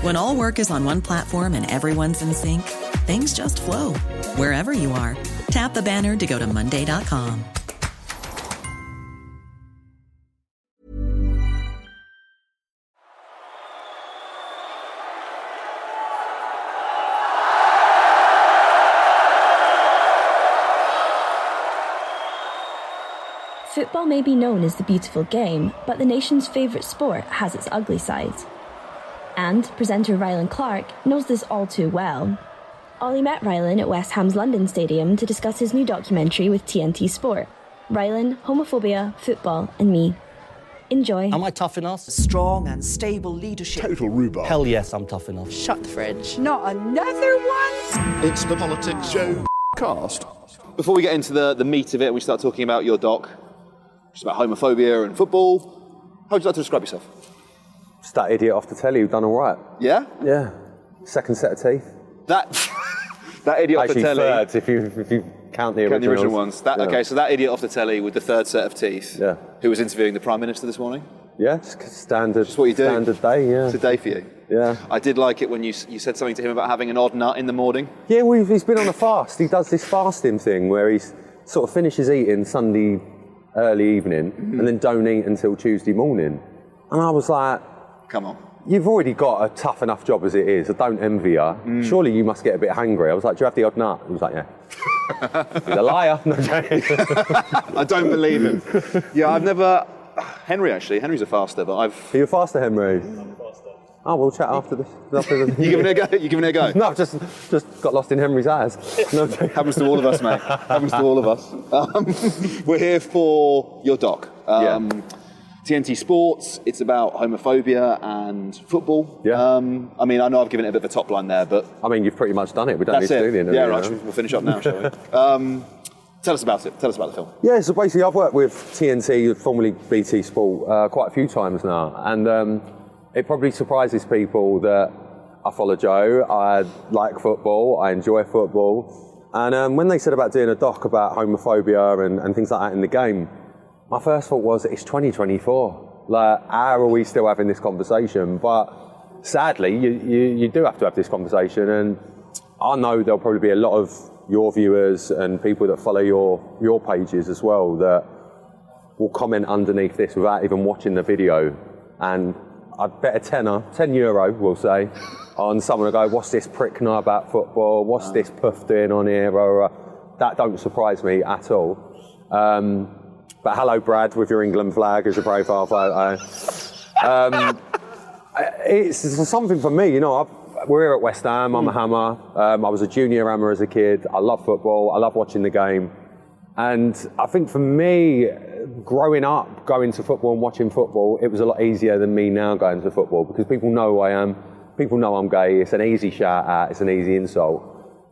When all work is on one platform and everyone's in sync, things just flow wherever you are. Tap the banner to go to Monday.com. Football may be known as the beautiful game, but the nation's favourite sport has its ugly sides. And presenter Rylan Clark knows this all too well. Oli met Rylan at West Ham's London Stadium to discuss his new documentary with TNT Sport Rylan, Homophobia, Football, and Me. Enjoy. Am I tough enough? Strong and stable leadership. Total rhubarb. Hell yes, I'm tough enough. Shut the fridge. Not another one? It's the Politics Show cast. Before we get into the, the meat of it, we start talking about your doc, which is about homophobia and football. How would you like to describe yourself? Just that idiot off the telly who done all right. Yeah? Yeah. Second set of teeth. That that idiot Actually, off the telly. third if you if you count the Count the original ones. That, Yeah. Okay, so that idiot off the telly with the third set of teeth, Yeah. who was interviewing the Prime Minister this morning. Yeah, just standard. Just what you do. Standard day. Yeah. It's a day for you. Yeah. I did like it when you, you said something to him about having an odd nut in the morning. Yeah, well, he's been on a fast. He does this fasting thing where he sort of finishes eating Sunday early evening Mm-hmm. and then don't eat until Tuesday morning. And I was like, Come on. You've already got a tough enough job as it is. I don't envy you. Mm. Surely you must get a bit hungry. I was like, Do you have the odd nut? He was like, Yeah. He's a liar. No, joking. I don't believe him. Yeah, I've never. Henry actually. Henry's a faster, but I've. Are you a faster, Henry? I'm faster. Oh, we'll chat after this. After the... You giving it a go? You giving it a go? No, just just got lost in Henry's eyes. No. Happens to all of us, mate. Happens to all of us. Um, we're here for your doc. Um, TNT Sports. It's about homophobia and football. Yeah. Um, I mean, I know I've given it a bit of a top line there, but I mean, you've pretty much done it. We don't need to it. do the interview. yeah, right. We'll finish up now, shall we? Um, tell us about it. Tell us about the film. Yeah, so basically, I've worked with TNT, formerly BT Sport, uh, quite a few times now, and um, it probably surprises people that I follow Joe. I like football. I enjoy football, and um, when they said about doing a doc about homophobia and, and things like that in the game, my first thought was it's 2024. Like, how are we still having this conversation? But sadly, you, you, you do have to have this conversation, and I know there'll probably be a lot of your viewers and people that follow your your pages as well that will comment underneath this without even watching the video. And I'd bet a tenner, 10 euro, we'll say, on someone to go, what's this prick know about football? What's this puff doing on here? Rah, rah, rah." That don't surprise me at all. Um, but hello, Brad, with your England flag as your profile photo. Um, it's, it's something for me, you know. I've, we're here at West Ham. I'm a hammer. Um, I was a junior hammer as a kid. I love football. I love watching the game. And I think for me, growing up, going to football and watching football, it was a lot easier than me now going to football because people know who I am. People know I'm gay. It's an easy shout out. It's an easy insult.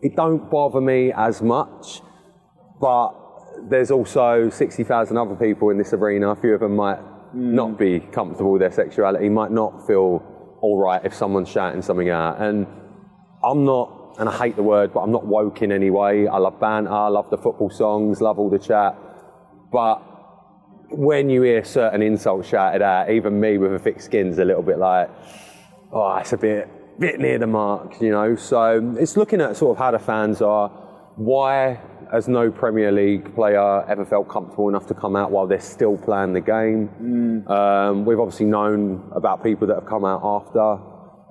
It don't bother me as much, but there's also 60,000 other people in this arena. A few of them might not be comfortable with their sexuality, might not feel all right if someone's shouting something out. And I'm not, and I hate the word, but I'm not woke in any way. I love banter, I love the football songs, love all the chat. But when you hear certain insults shouted out, even me with a thick skin's a little bit like, oh, it's a bit, bit near the mark, you know. So it's looking at sort of how the fans are. Why has no Premier League player ever felt comfortable enough to come out while they're still playing the game? Um, we've obviously known about people that have come out after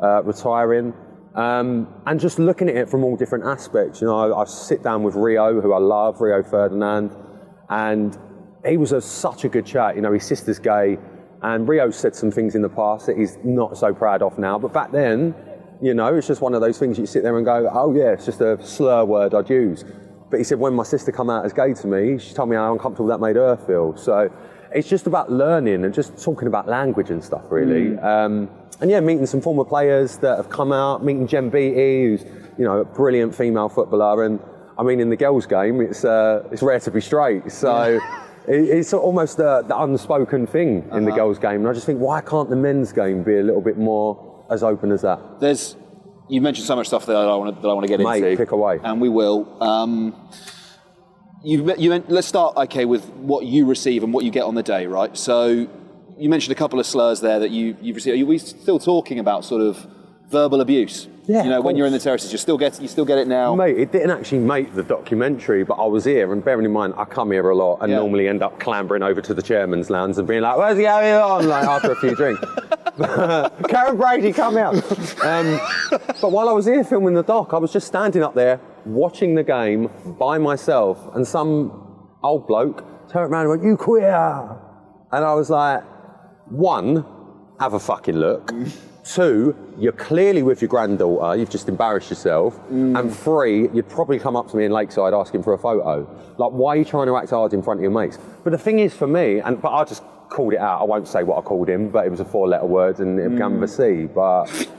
uh, retiring. Um, and just looking at it from all different aspects, you know, I, I sit down with Rio, who I love, Rio Ferdinand, and he was a, such a good chat. You know, his sister's gay, and Rio said some things in the past that he's not so proud of now. But back then, you know, it's just one of those things you sit there and go, oh yeah, it's just a slur word I'd use. But he said when my sister come out as gay to me, she told me how uncomfortable that made her feel. So it's just about learning and just talking about language and stuff, really. Um, and yeah, meeting some former players that have come out, meeting Jen Beattie, who's you know a brilliant female footballer, and I mean in the girls' game, it's uh, it's rare to be straight, so. it- It's almost the, the unspoken thing in the girls' game, and I just think, why can't the men's game be a little bit more as open as that? There's, you mentioned so much stuff that I want to, that I want to get Mate, into. pick away. And we will. Um, you, you, let's start, okay, with what you receive and what you get on the day, right? So you mentioned a couple of slurs there that you, you've received. Are we still talking about sort of verbal abuse? Yeah, You know, when you're in the terraces, you still get, you still get it now. Mate, it didn't actually make the documentary, but I was here, and bearing in mind, I come here a lot and Yeah. normally end up clambering over to the chairman's lounge and being like, where's he going on? Like, after a few drinks. Karren Brady, come out. Um, but while I was here filming the doc, I was just standing up there watching the game by myself, and some old bloke turned around and went, You queer! And I was like, One, have a fucking look. Two, you're clearly with your granddaughter, you've just embarrassed yourself. Mm. And three, you'd probably come up to me in Lakeside asking for a photo. Like, why are you trying to act hard in front of your mates? But the thing is for me, and but I just called it out, I won't say what I called him, but it was a four letter word and it began with a C. Mm. But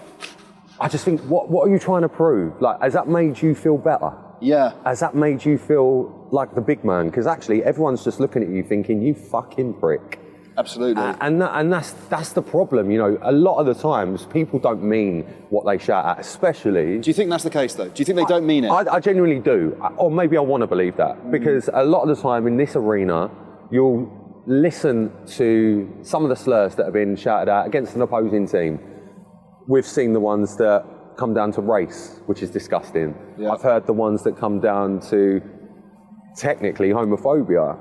I just think, what, what are you trying to prove? Like, has that made you feel better? Yeah. Has that made you feel like the big man? Because actually, everyone's just looking at you thinking, you fucking prick. Absolutely. Uh, and that, and that's that's the problem. You know, a lot of the times people don't mean what they shout at, especially. Do you think that's the case, though? Do you think they don't mean it? I, I genuinely do, I- or maybe I want to believe that because a lot of the time in this arena, you'll listen to some of the slurs that have been shouted out against an opposing team. We've seen the ones that come down to race, which is disgusting. Yeah. I've heard the ones that come down to technically homophobia.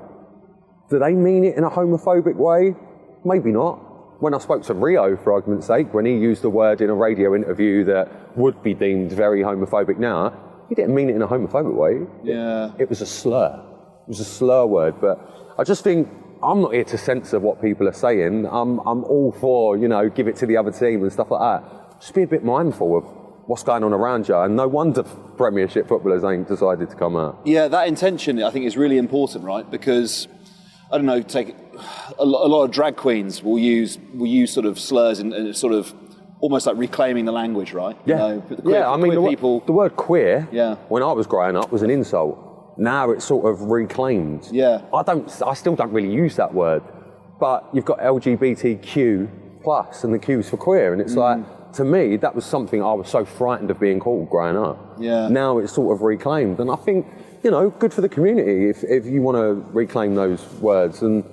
Do they mean it in a homophobic way? Maybe not. When I spoke to Rio, for argument's sake, when he used a word in a radio interview that would be deemed very homophobic now, he didn't mean it in a homophobic way. yeah. It was a slur. It was a slur word. But I just think I'm not here to censor what people are saying. I'm, I'm all for, you know, give it to the other team and stuff like that. Just be a bit mindful of what's going on around you. And no wonder Premiership footballers ain't decided to come out. Yeah, that intention I think is really important, right? Because I don't know, take a lot, a lot of drag queens will use will use sort of slurs and, and sort of almost like reclaiming the language, right? You Yeah, know, the queer- yeah. I mean, the, people. the word queer, Yeah. when I was growing up, was an insult. Now it's sort of reclaimed. Yeah. I don't. I still don't really use that word, but you've got LGBTQ plus, and the Q's for queer, and it's Mm. like to me that was something I was so frightened of being called growing up. Yeah. Now it's sort of reclaimed, and I think you know, good for the community if if you want to reclaim those words and.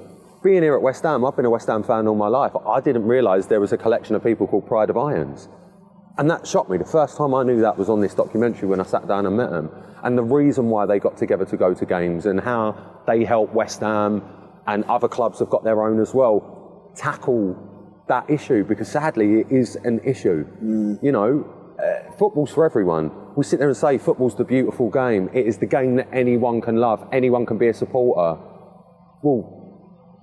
Being here at West Ham, I've been a West Ham fan all my life. I didn't realise there was a collection of people called Pride of Irons. And that shocked me. The first time I knew that was on this documentary when I sat down and met them. And the reason why they got together to go to games and how they help West Ham and other clubs have got their own as well tackle that issue because sadly it is an issue. You know, uh, football's for everyone. We sit there and say football's the beautiful game. It is the game that anyone can love. Anyone can be a supporter. Well,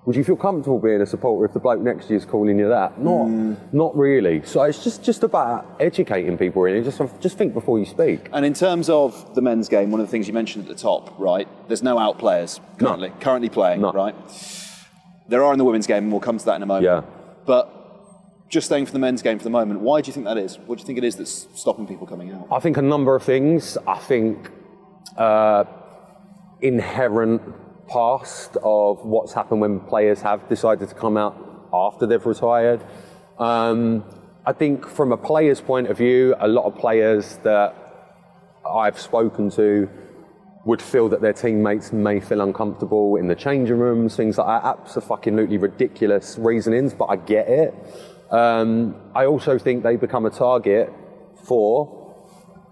would you feel comfortable being a supporter if the bloke next to you is calling you that? Not, mm. not really. So it's just, just about educating people, really. Just, just think before you speak. And in terms of the men's game, one of the things you mentioned at the top, right? There's no out players currently, currently playing, No. right? There are in the women's game, and we'll come to that in a moment. Yeah. But just staying for the men's game for the moment, why do you think that is? What do you think it is that's stopping people coming out? I think a number of things. I think uh, inherent past of what's happened when players have decided to come out after they've retired. Um, I think from a player's point of view, a lot of players that I've spoken to would feel that their teammates may feel uncomfortable in the changing rooms, things like that. Absolutely ridiculous reasonings, but I get it. Um, I also think they become a target for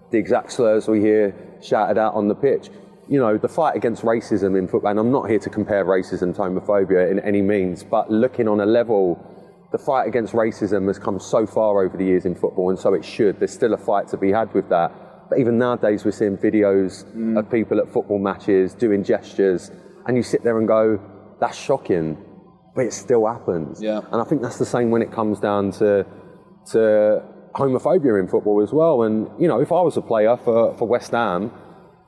the exact slurs we hear shouted out on the pitch. You know, the fight against racism in football, and I'm not here to compare racism to homophobia in any means, but looking on a level, the fight against racism has come so far over the years in football, and so it should. There's still a fight to be had with that. But even nowadays, we're seeing videos Mm. of people at football matches doing gestures, and you sit there and go, that's shocking, but it still happens. Yeah. And I think that's the same when it comes down to, to homophobia in football as well. And, you know, if I was a player for, for West Ham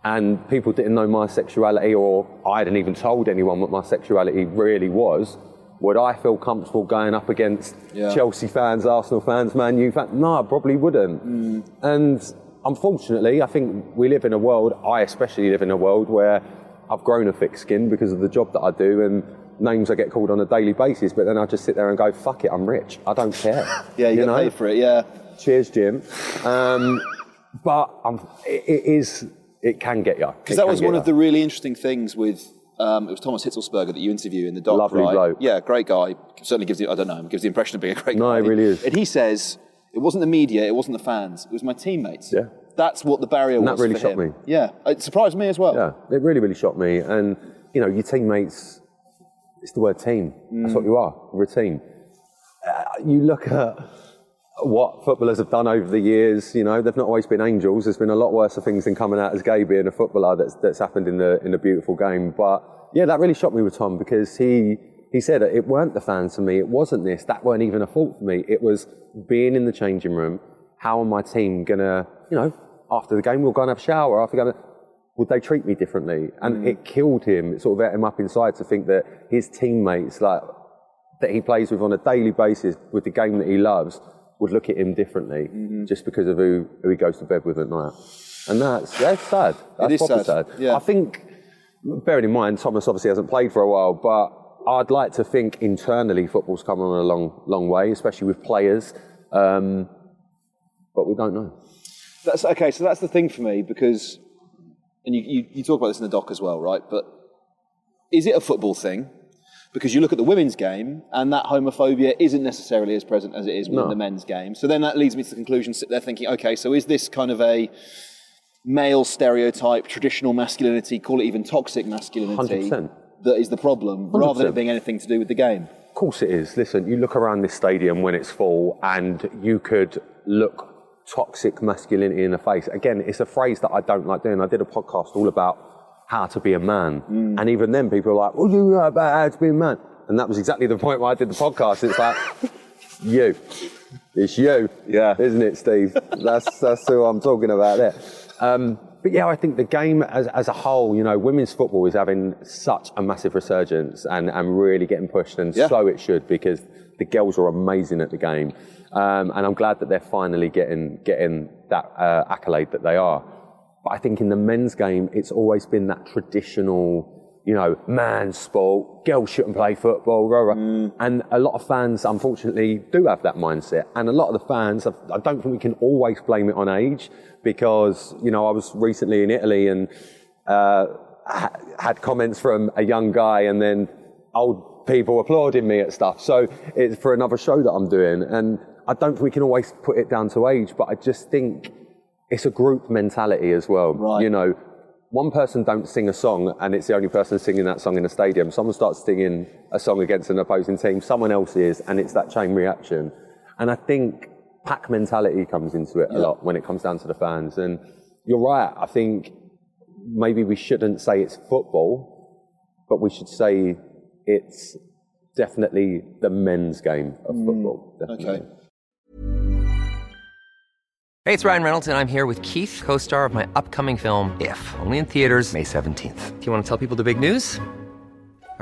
and people didn't know my sexuality or I hadn't even told anyone what my sexuality really was, would I feel comfortable going up against Yeah. Chelsea fans, Arsenal fans, Man U fans? No, I probably wouldn't. Mm. And unfortunately, I think we live in a world, I especially live in a world where I've grown a thick skin because of the job that I do and names I get called on a daily basis, but then I just sit there and go, fuck it, I'm rich. I don't care. Yeah, you, get paid for it. Yeah. Cheers, Jim. Um, but um, it, it is, it can get you. Because that was one of the really interesting things with. Um, it was Thomas Hitzlsperger that you interview in the doc, Lovely right? bloke. Yeah, great guy. Certainly gives you, I don't know, gives the impression of being a great No, guy. No, he really is. And he says, it wasn't the media, it wasn't the fans, it was my teammates. Yeah. That's what the barrier And was. that really shocked him. me. Yeah, it surprised me as well. Yeah, it really, really shocked me. And, you know, your teammates, it's the word team. That's what you are. We're a team. Uh, you look at what footballers have done over the years, you know, they've not always been angels. There's been a lot worse of things than coming out as gay being a footballer that's, that's happened in the, in the beautiful game. But yeah, that really shocked me with Tom because he, he said it weren't the fans for me. It wasn't this. That weren't even a fault for me. It was being in the changing room. How am my team gonna, you know, after the game we'll go and have a shower. After going, would they treat me differently? And it killed him. It sort of ate him up inside to think that his teammates, like that he plays with on a daily basis, with the game that he loves, would look at him differently just because of who, who he goes to bed with at night. And that's that's sad. That's proper sad, yeah. I think, bearing in mind, Thomas obviously hasn't played for a while, but I'd like to think internally football's come on a long, long way, especially with players. Um, but we don't know. That's okay. So that's the thing for me because, and you, you, you talk about this in the doc as well, right? But is it a football thing? Because you look at the women's game, and that homophobia isn't necessarily as present as it is within No. the men's game. So then that leads me to the conclusion: sit there thinking, okay, so is this kind of a male stereotype, traditional masculinity, call it even toxic masculinity, 100%. that is the problem, rather than it being anything to do with the game? Of course it is. Listen, you look around this stadium when it's full and you could look toxic masculinity in the face. Again, it's a phrase that I don't like doing. I did a podcast all about how to be a man. And even then people are like, what do you know about how to be a man? And that was exactly the point where I did the podcast. It's like, you. It's you. Yeah. Isn't it, Steve? That's, that's who I'm talking about there. Um, but yeah, I think the game as, as a whole, you know, women's football is having such a massive resurgence and, and really getting pushed, and Yeah. so it should because the girls are amazing at the game. Um, and I'm glad that they're finally getting, getting that uh, accolade that they are. But I think in the men's game, it's always been that traditional, you know, man's sport, girls shouldn't play football, rah, rah. and a lot of fans, unfortunately, do have that mindset. And a lot of the fans, I I don't think we can always blame it on age because, you know, I was recently in Italy and uh, had comments from a young guy and then old people applauding me at stuff. So it's for another show that I'm doing. And I don't think we can always put it down to age, but I just think it's a group mentality as well. Right. You know, one person don't sing a song and it's the only person singing that song in a stadium. Someone starts singing a song against an opposing team, someone else is, and it's that chain reaction. And I think pack mentality comes into it a lot when it comes down to the fans. And you're right, I think maybe we shouldn't say it's football, but we should say it's definitely the men's game of mm. football. Definitely. Okay. Hey, it's Ryan Reynolds, and I'm here with Keith, co star of my upcoming film, If, only in theaters, May 17th. Do you want to tell people the big news?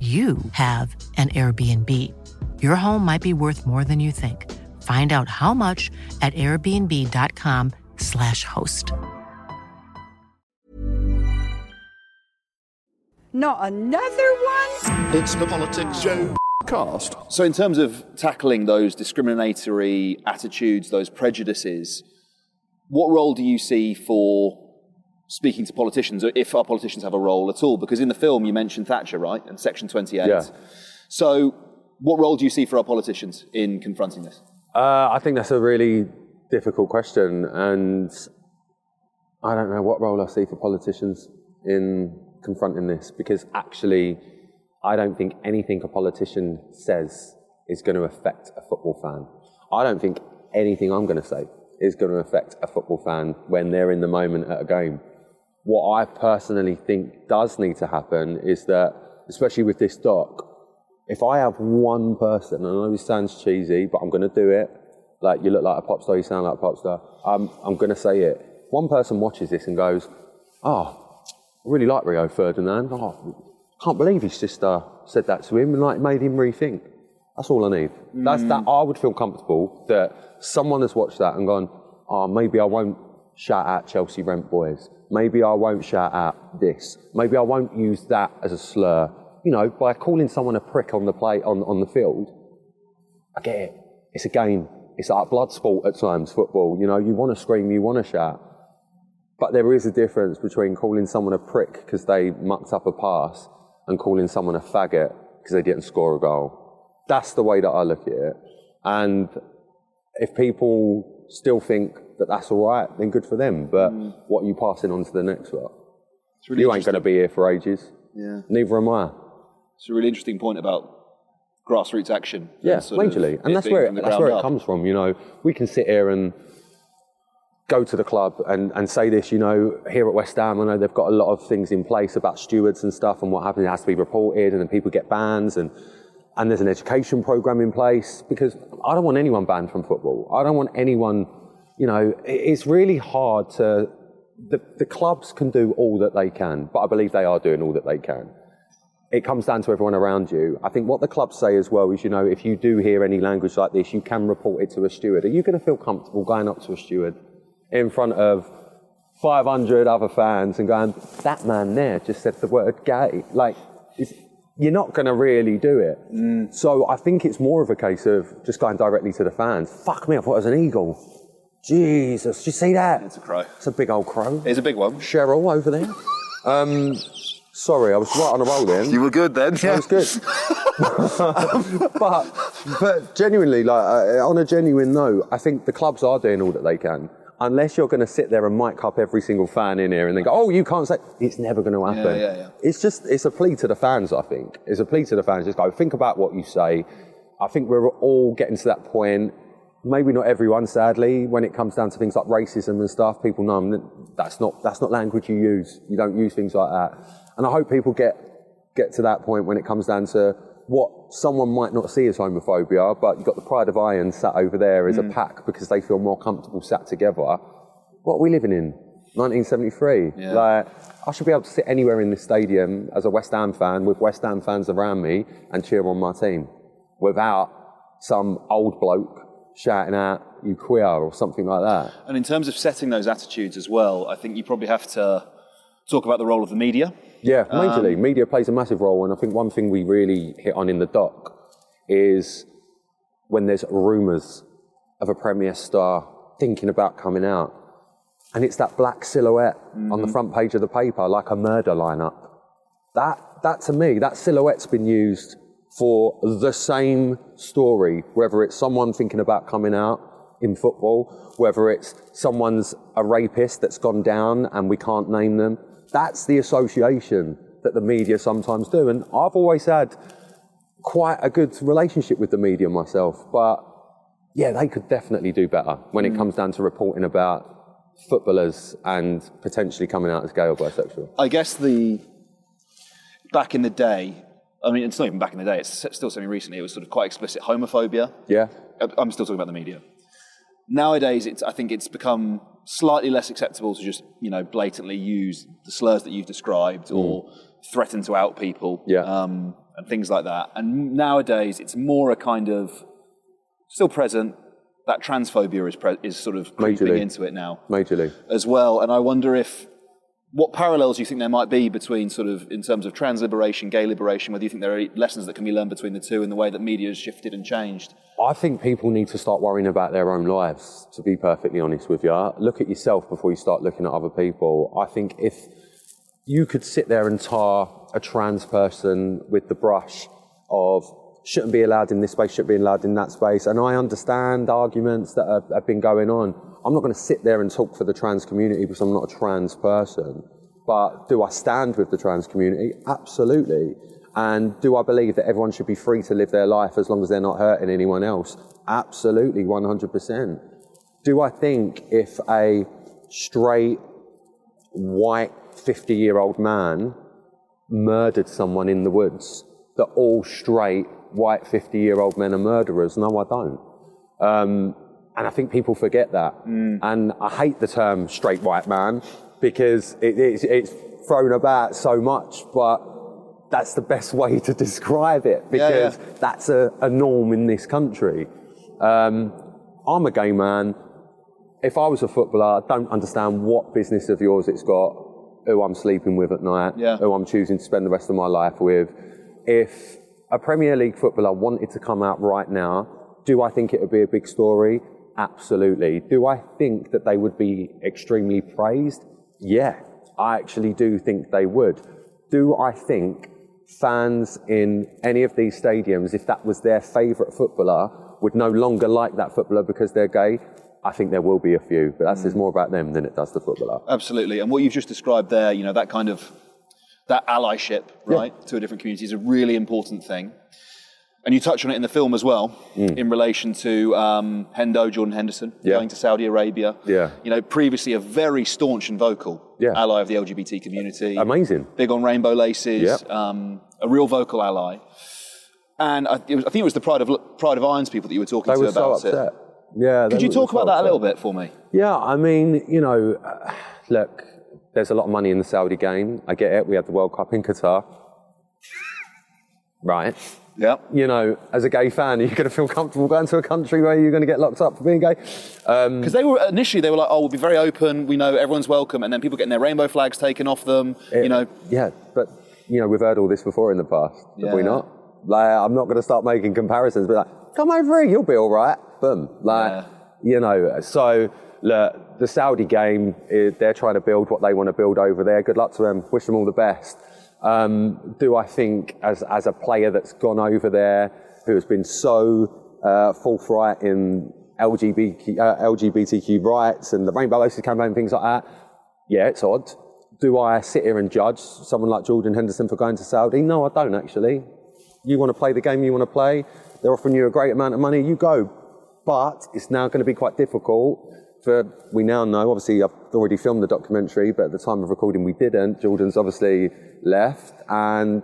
you have an Airbnb. Your home might be worth more than you think. Find out how much at airbnb.com/slash host. Not another one? It's the Politics Show cast. So, in terms of tackling those discriminatory attitudes, those prejudices, what role do you see for speaking to politicians, or if our politicians have a role at all? Because in the film you mentioned Thatcher, right, and Section 28. Yeah. So, what role do you see for our politicians in confronting this? Uh, I think that's a really difficult question, and I don't know what role I see for politicians in confronting this because actually, I don't think anything a politician says is going to affect a football fan. I don't think anything I'm going to say is going to affect a football fan when they're in the moment at a game. What I personally think does need to happen is that, especially with this doc, if I have one person, and I know this sounds cheesy, but I'm going to do it. Like you look like a pop star, you sound like a pop star. I'm, I'm going to say it. One person watches this and goes, "Oh, I really like Rio Ferdinand. Oh, can't believe his sister said that to him and like made him rethink." That's all I need. That's mm. that. I would feel comfortable that someone has watched that and gone, "Oh, maybe I won't shout at Chelsea Rent Boys. Maybe I won't shout at this. Maybe I won't use that as a slur." You know, by calling someone a prick on the play on, on the field, I get it. It's a game. It's like blood sport at times, football. You know, you want to scream, you want to shout. But there is a difference between calling someone a prick because they mucked up a pass and calling someone a faggot because they didn't score a goal. That's the way that I look at it. And if people still think that that's all right, then good for them. But mm. what are you passing on to the next lot? really you ain't going to be here for ages. Yeah. Neither am I. It's a really interesting point about grassroots action. Yeah, and majorly, and that's where it, that's where it comes from. You know, we can sit here and go to the club and, and say this. You know, here at West Ham, I know they've got a lot of things in place about stewards and stuff, and what happens it has to be reported, and then people get bans, and and there's an education program in place because I don't want anyone banned from football. I don't want anyone. You know, it's really hard to. The, the clubs can do all that they can, but I believe they are doing all that they can it comes down to everyone around you. I think what the clubs say as well is, you know, if you do hear any language like this, you can report it to a steward. Are you going to feel comfortable going up to a steward in front of 500 other fans and going, that man there just said the word gay? Like, it's, you're not going to really do it. Mm. So I think it's more of a case of just going directly to the fans. Fuck me, I thought it was an eagle. Jesus, did you see that? It's a crow. It's a big old crow. It's a big one. Cheryl over there. Um, sorry, I was right on a roll then. You were good then. That was good. but, but genuinely, like uh, on a genuine note, I think the clubs are doing all that they can. Unless you're going to sit there and mic up every single fan in here and then go, oh, you can't say, it's never going to happen. Yeah, yeah, yeah. It's just, it's a plea to the fans, I think. It's a plea to the fans. Just go, think about what you say. I think we're all getting to that point. Maybe not everyone, sadly, when it comes down to things like racism and stuff, people know "Mm, that's not, that's not language you use. You don't use things like that. And I hope people get, get to that point when it comes down to what someone might not see as homophobia, but you've got the Pride of Iron sat over there as a pack because they feel more comfortable sat together. What are we living in? 1973. Yeah. Like, I should be able to sit anywhere in this stadium as a West Ham fan with West Ham fans around me and cheer on my team without some old bloke shouting out, you queer, or something like that. And in terms of setting those attitudes as well, I think you probably have to talk about the role of the media. Yeah, um, majorly. Media plays a massive role, and I think one thing we really hit on in the doc is when there's rumours of a Premier star thinking about coming out. And it's that black silhouette on the mm-hmm. front page of the paper, like a murder lineup. That, that to me, that silhouette's been used for the same story, whether it's someone thinking about coming out in football, whether it's someone's a rapist that's gone down and we can't name them. That's the association that the media sometimes do. And I've always had quite a good relationship with the media myself, but yeah, they could definitely do better when it mm. comes down to reporting about footballers and potentially coming out as gay or bisexual. I guess the back in the day, I mean, it's not even back in the day. It's still something recently. It was sort of quite explicit homophobia. Yeah. I'm still talking about the media. Nowadays, it's, I think it's become slightly less acceptable to just, you know, blatantly use the slurs that you've described or threaten to out people Yeah. um, and things like that. And nowadays, it's more a kind of still present. That transphobia is, pre- is sort of creeping Majorly. into it now Majorly. as well. And I wonder if what parallels do you think there might be between sort of in terms of trans liberation, gay liberation, whether you think there are lessons that can be learned between the two in the way that media has shifted and changed. I think people need to start worrying about their own lives, to be perfectly honest with you. Look at yourself before you start looking at other people. I think if you could sit there and tar a trans person with the brush of shouldn't be allowed in this space, shouldn't be allowed in that space, and I understand arguments that have, have been going on. I'm not going to sit there and talk for the trans community because I'm not a trans person. But do I stand with the trans community? Absolutely. And do I believe that everyone should be free to live their life as long as they're not hurting anyone else? Absolutely, 100%. Do I think if a straight, white, 50 year old man murdered someone in the woods, that all straight, white, 50 year old men are murderers? No, I don't. Um, and I think people forget that. And I hate the term straight white man because it, it's, it's thrown about so much, but that's the best way to describe it Yeah, because yeah. that's a, a norm in this country. Um, I'm a gay man. If I was a footballer, I don't understand what business of yours it's got, who I'm sleeping with at night, Yeah. who I'm choosing to spend the rest of my life with. If a Premier League footballer wanted to come out right now, do I think it would be a big story? Absolutely. Do I think that they would be extremely praised? Yeah, I actually do think they would. Do I think fans in any of these stadiums, if that was their favourite footballer, would no longer like that footballer because they're gay? I think there will be a few, but that says more about them than it does the footballer. Absolutely. And what you've just described there, you know, that kind of that allyship, right, to a different community is a really important thing. And you touch on it in the film as well, in relation to um, Hendo, Jordan Henderson, Yeah. going to Saudi Arabia. Yeah. You know, previously a very staunch and vocal Yeah. ally of the LGBT community. Amazing. Big on rainbow laces, Yeah. um, a real vocal ally. And I, it was, I think it was the Pride of, Pride of Irons people that you were talking They to were so about upset. it. Yeah. Could you talk so about that a little bit for me? Yeah, I mean, you know, uh, look, there's a lot of money in the Saudi game. I get it. We had the World Cup in Qatar. Right. Yeah. You know, as a gay fan, are you going to feel comfortable going to a country where you're going to get locked up for being gay? Um, Because they were initially they were like, oh, we'll be very open. We know everyone's welcome, and then people getting their rainbow flags taken off them. you know, Yeah, but you know, we've heard all this before in the past, have we not? Like, I'm not going to start making comparisons, but like, come over here, you'll be all right. Boom. Like, Yeah. you know, so look, the Saudi game, they're trying to build what they want to build over there. Good luck to them. Wish them all the best. Um, do I think, as as a player that's gone over there, who has been so uh, forthright in LGBT, uh, LGBTQ rights and the Rainbow Laces campaign, things like that, yeah, it's odd. Do I sit here and judge someone like Jordan Henderson for going to Saudi? No, I don't actually. You want to play the game you want to play, they're offering you a great amount of money, you go. But it's now going to be quite difficult for, we now know, obviously I've already filmed the documentary, but at the time of recording we didn't. Jordan's obviously left and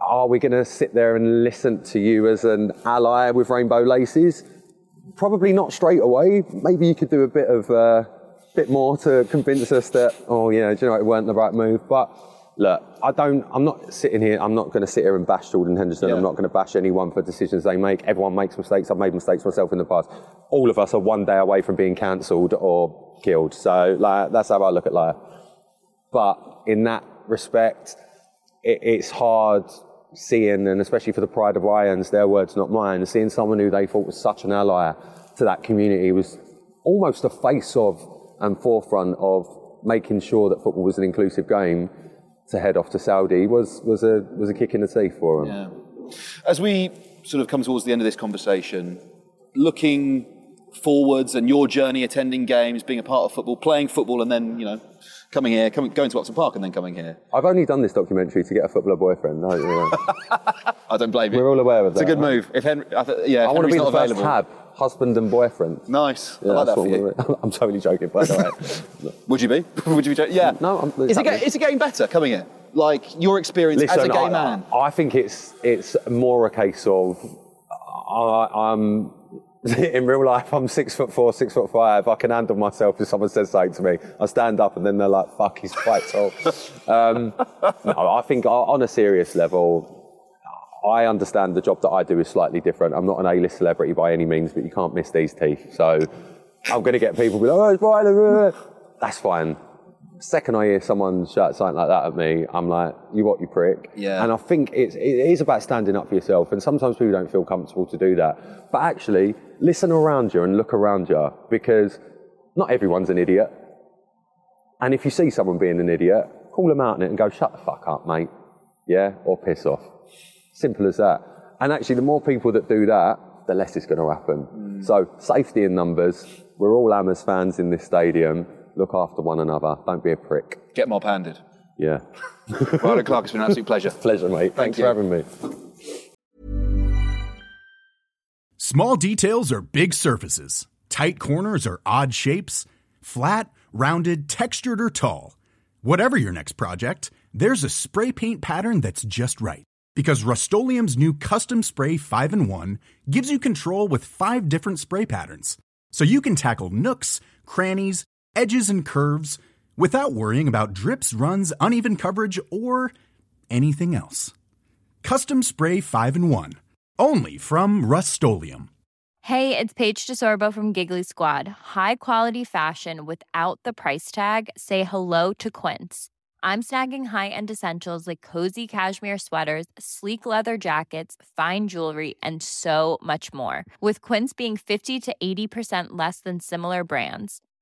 are we going to sit there and listen to you as an ally with rainbow laces? Probably not straight away. Maybe you could do a bit of uh, bit more to convince us that oh yeah, do you know it weren't the right move. But look, I don't. I'm not sitting here. I'm not going to sit here and bash Jordan Henderson. Yeah. I'm not going to bash anyone for decisions they make. Everyone makes mistakes. I've made mistakes myself in the past. All of us are one day away from being cancelled or killed. So like that's how I look at life. But in that respect, it, it's hard seeing, and especially for the Pride of Irons, their words, not mine, seeing someone who they thought was such an ally to that community was almost the face of and forefront of making sure that football was an inclusive game to head off to Saudi was, was, a, was a kick in the teeth for him. Yeah. As we sort of come towards the end of this conversation, looking forwards and your journey attending games, being a part of football, playing football, and then, you know, coming here, coming, going to Upton Park and then coming here. I've only done this documentary to get a footballer boyfriend. No, you know. I don't blame you. We're all aware of that. It's a good right? move. If Henry, I th- yeah, I want to be the first available, tab, husband and boyfriend. nice. Yeah, I like that for you. we're- I'm totally joking, by the way. Would you be? Would you be? jo- Yeah. No, I'm- Is it, get, is it getting better coming here? Like your experience as a gay I, man. I think it's it's more a case of I, I'm in real life. I'm six foot four, six foot five. I can handle myself if someone says something to me. I stand up and then they're like, "Fuck, he's quite tall." um, no, I think on a serious level. I understand the job that I do is slightly different. I'm not an A-list celebrity by any means, but you can't miss these teeth. So I'm going to get people be like, oh, it's fine. That's fine. Second I hear someone shout something like that at me, I'm like, you what, you prick. Yeah. And I think it's, it is about standing up for yourself. And sometimes people don't feel comfortable to do that. But actually, listen around you and look around you because not everyone's an idiot. And if you see someone being an idiot, call them out on it and go, shut the fuck up, mate. Yeah? Or piss off. Simple as that. And actually, the more people that do that, the less it's going to happen. Mm. So, safety in numbers. We're all Amers fans in this stadium. Look after one another. Don't be a prick. Get mob handed. Yeah. Rylan Clark, it's been an absolute pleasure. Pleasure, mate. Thanks you. for having me. Small details are big surfaces. Tight corners are odd shapes. Flat, rounded, textured, or tall. Whatever your next project, there's a spray paint pattern that's just right. Because Rust new Custom Spray 5 in 1 gives you control with five different spray patterns. So you can tackle nooks, crannies, edges, and curves without worrying about drips, runs, uneven coverage, or anything else. Custom Spray 5 in 1. Only from Rust Hey, it's Paige DeSorbo from Giggly Squad. High quality fashion without the price tag. Say hello to Quince. I'm snagging high-end essentials like cozy cashmere sweaters, sleek leather jackets, fine jewelry, and so much more. With Quince being 50 to 80% less than similar brands.